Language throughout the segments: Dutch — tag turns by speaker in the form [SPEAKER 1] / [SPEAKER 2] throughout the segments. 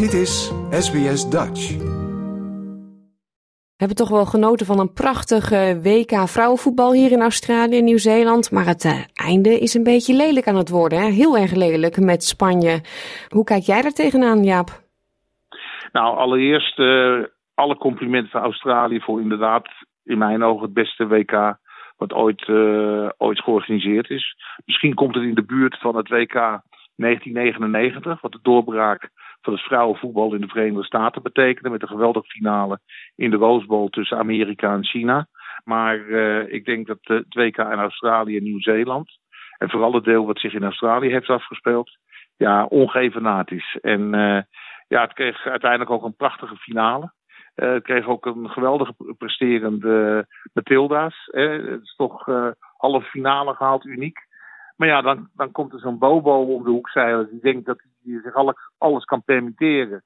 [SPEAKER 1] Dit is SBS Dutch.
[SPEAKER 2] We hebben toch wel genoten van een prachtige WK vrouwenvoetbal hier in Australië en Nieuw-Zeeland. Maar het eh, einde is een beetje lelijk aan het worden. Hè? Heel erg lelijk met Spanje. Hoe kijk jij daar tegenaan, Jaap?
[SPEAKER 3] Nou, allereerst eh, alle complimenten van Australië voor inderdaad in mijn ogen het beste WK wat ooit, eh, ooit georganiseerd is. Misschien komt het in de buurt van het WK 1999, wat de doorbraak van het vrouwenvoetbal in de Verenigde Staten betekende. Met een geweldige finale in de Rose tussen Amerika en China. Maar uh, ik denk dat het WK in Australië en Nieuw-Zeeland. En vooral het deel wat zich in Australië heeft afgespeeld. Ja, ongevenaard is. En uh, ja, het kreeg uiteindelijk ook een prachtige finale. Uh, het kreeg ook een geweldige presterende Matilda's. Hè. Het is toch halve finale gehaald, uniek. Maar ja, dan, dan komt er zo'n Bobo om de hoek zeilen. Die denkt dat hij zich alles, alles kan permitteren.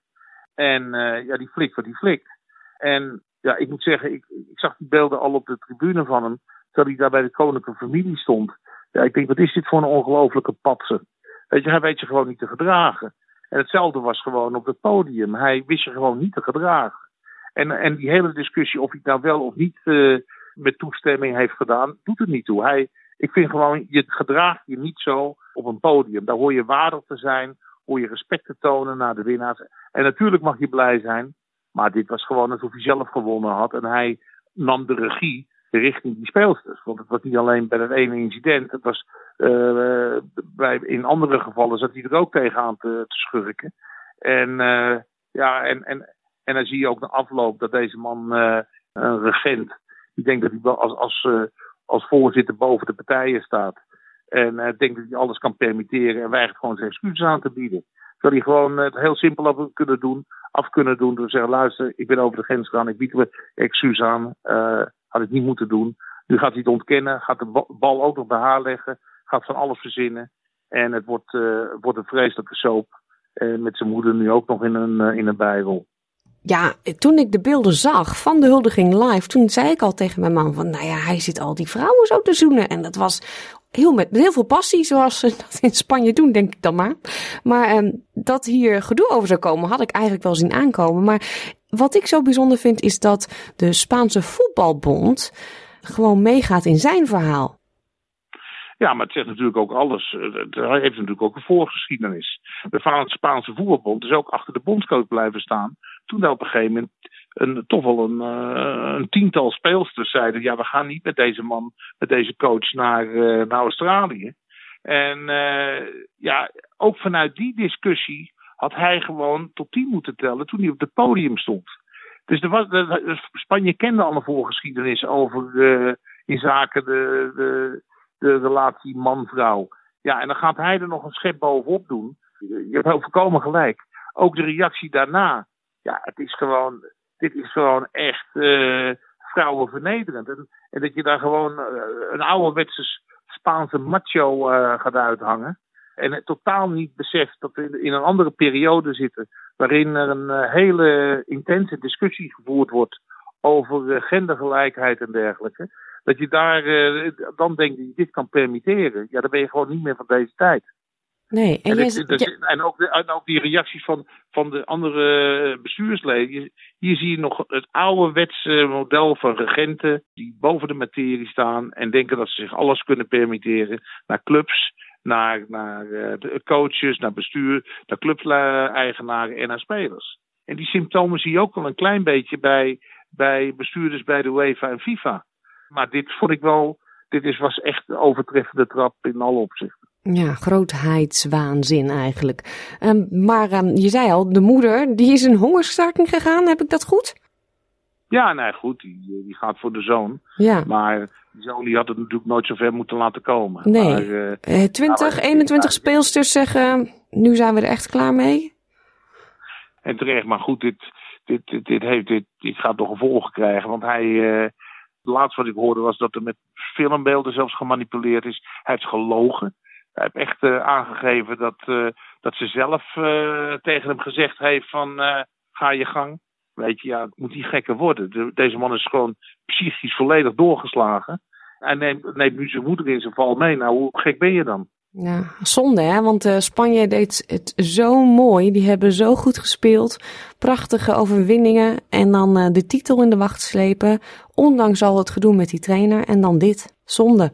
[SPEAKER 3] En uh, ja, die flikt wat die flikt. En ja, ik moet zeggen, ik, ik zag die beelden al op de tribune van hem. Terwijl hij daar bij de koninklijke familie stond. Ja, ik denk, wat is dit voor een ongelofelijke patser? Weet je, hij weet je gewoon niet te gedragen. En hetzelfde was gewoon op het podium. Hij wist je gewoon niet te gedragen. En, en die hele discussie of hij het nou wel of niet uh, met toestemming heeft gedaan, doet het niet toe. Hij, ik vind gewoon, je gedraagt je niet zo op een podium. Daar hoor je waardig te zijn, hoor je respect te tonen naar de winnaars. En natuurlijk mag je blij zijn, maar dit was gewoon alsof hij zelf gewonnen had. En hij nam de regie richting die speelsters. Want het was niet alleen bij dat ene incident. Het was, bij, in andere gevallen zat hij er ook tegenaan te, te schurken. En, uh, ja, en, en, en dan zie je ook na afloop dat deze man, uh, een regent, die denkt dat hij wel als, als als voorzitter boven de partijen staat. En uh, denkt dat hij alles kan permitteren en weigert gewoon zijn excuses aan te bieden. Zou hij gewoon het heel simpel af kunnen doen, af kunnen doen door te zeggen: luister, ik ben over de grens gegaan, ik bied me excuus aan. Uh, had ik niet moeten doen. Nu gaat hij het ontkennen, gaat de bal ook nog bij haar leggen, gaat van alles verzinnen. En het wordt, uh, wordt een vreselijke soap. En met zijn moeder nu ook nog in een, in een bijbel
[SPEAKER 2] ja, toen ik de beelden zag van de huldiging live, toen zei ik al tegen mijn man van, nou ja, hij zit al die vrouwen zo te zoenen. En dat was heel met, heel veel passie, zoals ze dat in Spanje doen, denk ik dan maar. Maar um, dat hier gedoe over zou komen, had ik eigenlijk wel zien aankomen. Maar wat ik zo bijzonder vind, is dat de Spaanse voetbalbond gewoon meegaat in zijn verhaal.
[SPEAKER 3] Ja, maar het zegt natuurlijk ook alles. Het heeft natuurlijk ook een voorgeschiedenis. De Spaanse voetbalbond is ook achter de bondscoach blijven staan. Toen op een gegeven moment een, toch wel een, uh, een tiental speelsters zeiden: ja, we gaan niet met deze man, met deze coach naar, uh, naar Australië. En uh, ja, ook vanuit die discussie had hij gewoon tot tien moeten tellen toen hij op het podium stond. Dus er was, Spanje kende al een voorgeschiedenis over in zaken de, de, de relatie man-vrouw. Ja, en dan gaat hij er nog een schep bovenop doen. Je hebt voorkomen gelijk. Ook de reactie daarna. Ja, het is gewoon, dit is gewoon echt uh, vrouwenvernederend. En, en, dat je daar gewoon uh, een ouderwetse Spaanse macho uh, gaat uithangen. En totaal niet beseft dat we in een andere periode zitten. Waarin er een hele intense discussie gevoerd wordt over gendergelijkheid en dergelijke dat je daar dan denkt dat je dit kan permitteren. Ja, dan ben je gewoon niet meer van deze tijd.
[SPEAKER 2] Nee,
[SPEAKER 3] en, en, het, dat, ja. en, ook, de, en, ook, die reacties van, van de andere bestuursleden. Hier zie je nog het ouderwetse model van regenten die boven de materie staan en denken dat ze zich alles kunnen permitteren. Naar clubs, naar, naar uh, coaches, naar bestuur, naar clubeigenaren en naar spelers. En die symptomen zie je ook wel een klein beetje bij, bij bestuurders bij de UEFA en FIFA. Maar dit vond ik wel, dit is, was echt een overtreffende trap in alle opzichten.
[SPEAKER 2] Ja, grootheidswaanzin eigenlijk. Um, maar um, je zei al, de moeder, die is een hongerstaking gegaan, heb ik dat goed?
[SPEAKER 3] Ja, nee, goed, die, die gaat voor de zoon.
[SPEAKER 2] Ja.
[SPEAKER 3] Maar die zoon die had het natuurlijk nooit zo ver moeten laten komen.
[SPEAKER 2] Nee,
[SPEAKER 3] maar,
[SPEAKER 2] uh, 20, 21 speelsters zeggen, nu zijn we er echt klaar mee.
[SPEAKER 3] En terecht, maar goed, dit, dit, dit, dit, heeft, dit, dit gaat nog gevolgen krijgen, want hij... Uh, het laatste wat ik hoorde was dat er met filmbeelden zelfs gemanipuleerd is. Hij heeft gelogen. Hij heeft echt uh, aangegeven dat, uh, dat ze zelf uh, tegen hem gezegd heeft van ga je gang. Weet je, ja, het moet niet gekker worden. De, deze man is gewoon psychisch volledig doorgeslagen. Hij neemt, neemt nu zijn moeder in zijn val mee. Nou, hoe gek ben je dan?
[SPEAKER 2] Ja, zonde hè, want Spanje deed het zo mooi. Die hebben zo goed gespeeld. Prachtige overwinningen en dan de titel in de wacht slepen. Ondanks al het gedoe met die trainer en dan dit. Zonde.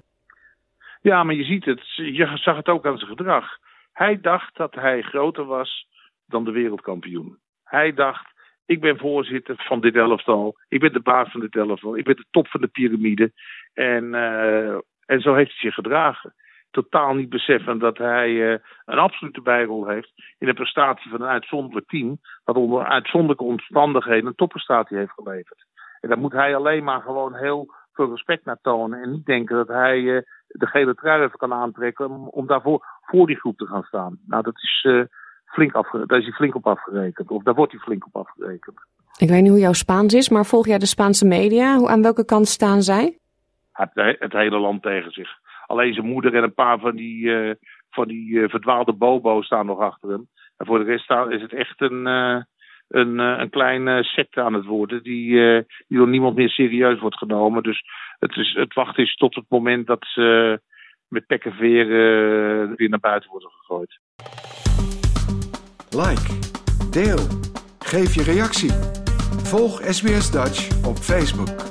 [SPEAKER 3] Ja, maar je ziet het. Je zag het ook aan zijn gedrag. Hij dacht dat hij groter was dan de wereldkampioen. Hij dacht, ik ben voorzitter van dit elftal. Ik ben de baas van dit elftal. Ik ben de top van de piramide. En, uh, en zo heeft hij zich gedragen totaal niet beseffen dat hij uh, een absolute bijrol heeft in de prestatie van een uitzonderlijk team. Dat onder uitzonderlijke omstandigheden een topprestatie heeft geleverd. En daar moet hij alleen maar gewoon heel veel respect naar tonen. En niet denken dat hij uh, de gele trui even kan aantrekken om, om daarvoor voor die groep te gaan staan. Nou, dat is, uh, flink afge daar is hij flink op afgerekend. Of daar wordt hij flink op afgerekend.
[SPEAKER 2] Ik weet niet hoe jouw Spaans is, maar volg jij de Spaanse media? Hoe, aan welke kant staan zij?
[SPEAKER 3] Het, het hele land tegen zich. Alleen zijn moeder en een paar van die, uh, van die uh, verdwaalde bobo's staan nog achter hem. En voor de rest is het echt een, uh, een, een klein secte aan het worden. Die, die door niemand meer serieus wordt genomen. Dus het, is, het wachten is tot het moment dat ze met pek en veer weer naar buiten worden gegooid.
[SPEAKER 1] Like, deel, geef je reactie. Volg SBS Dutch op Facebook.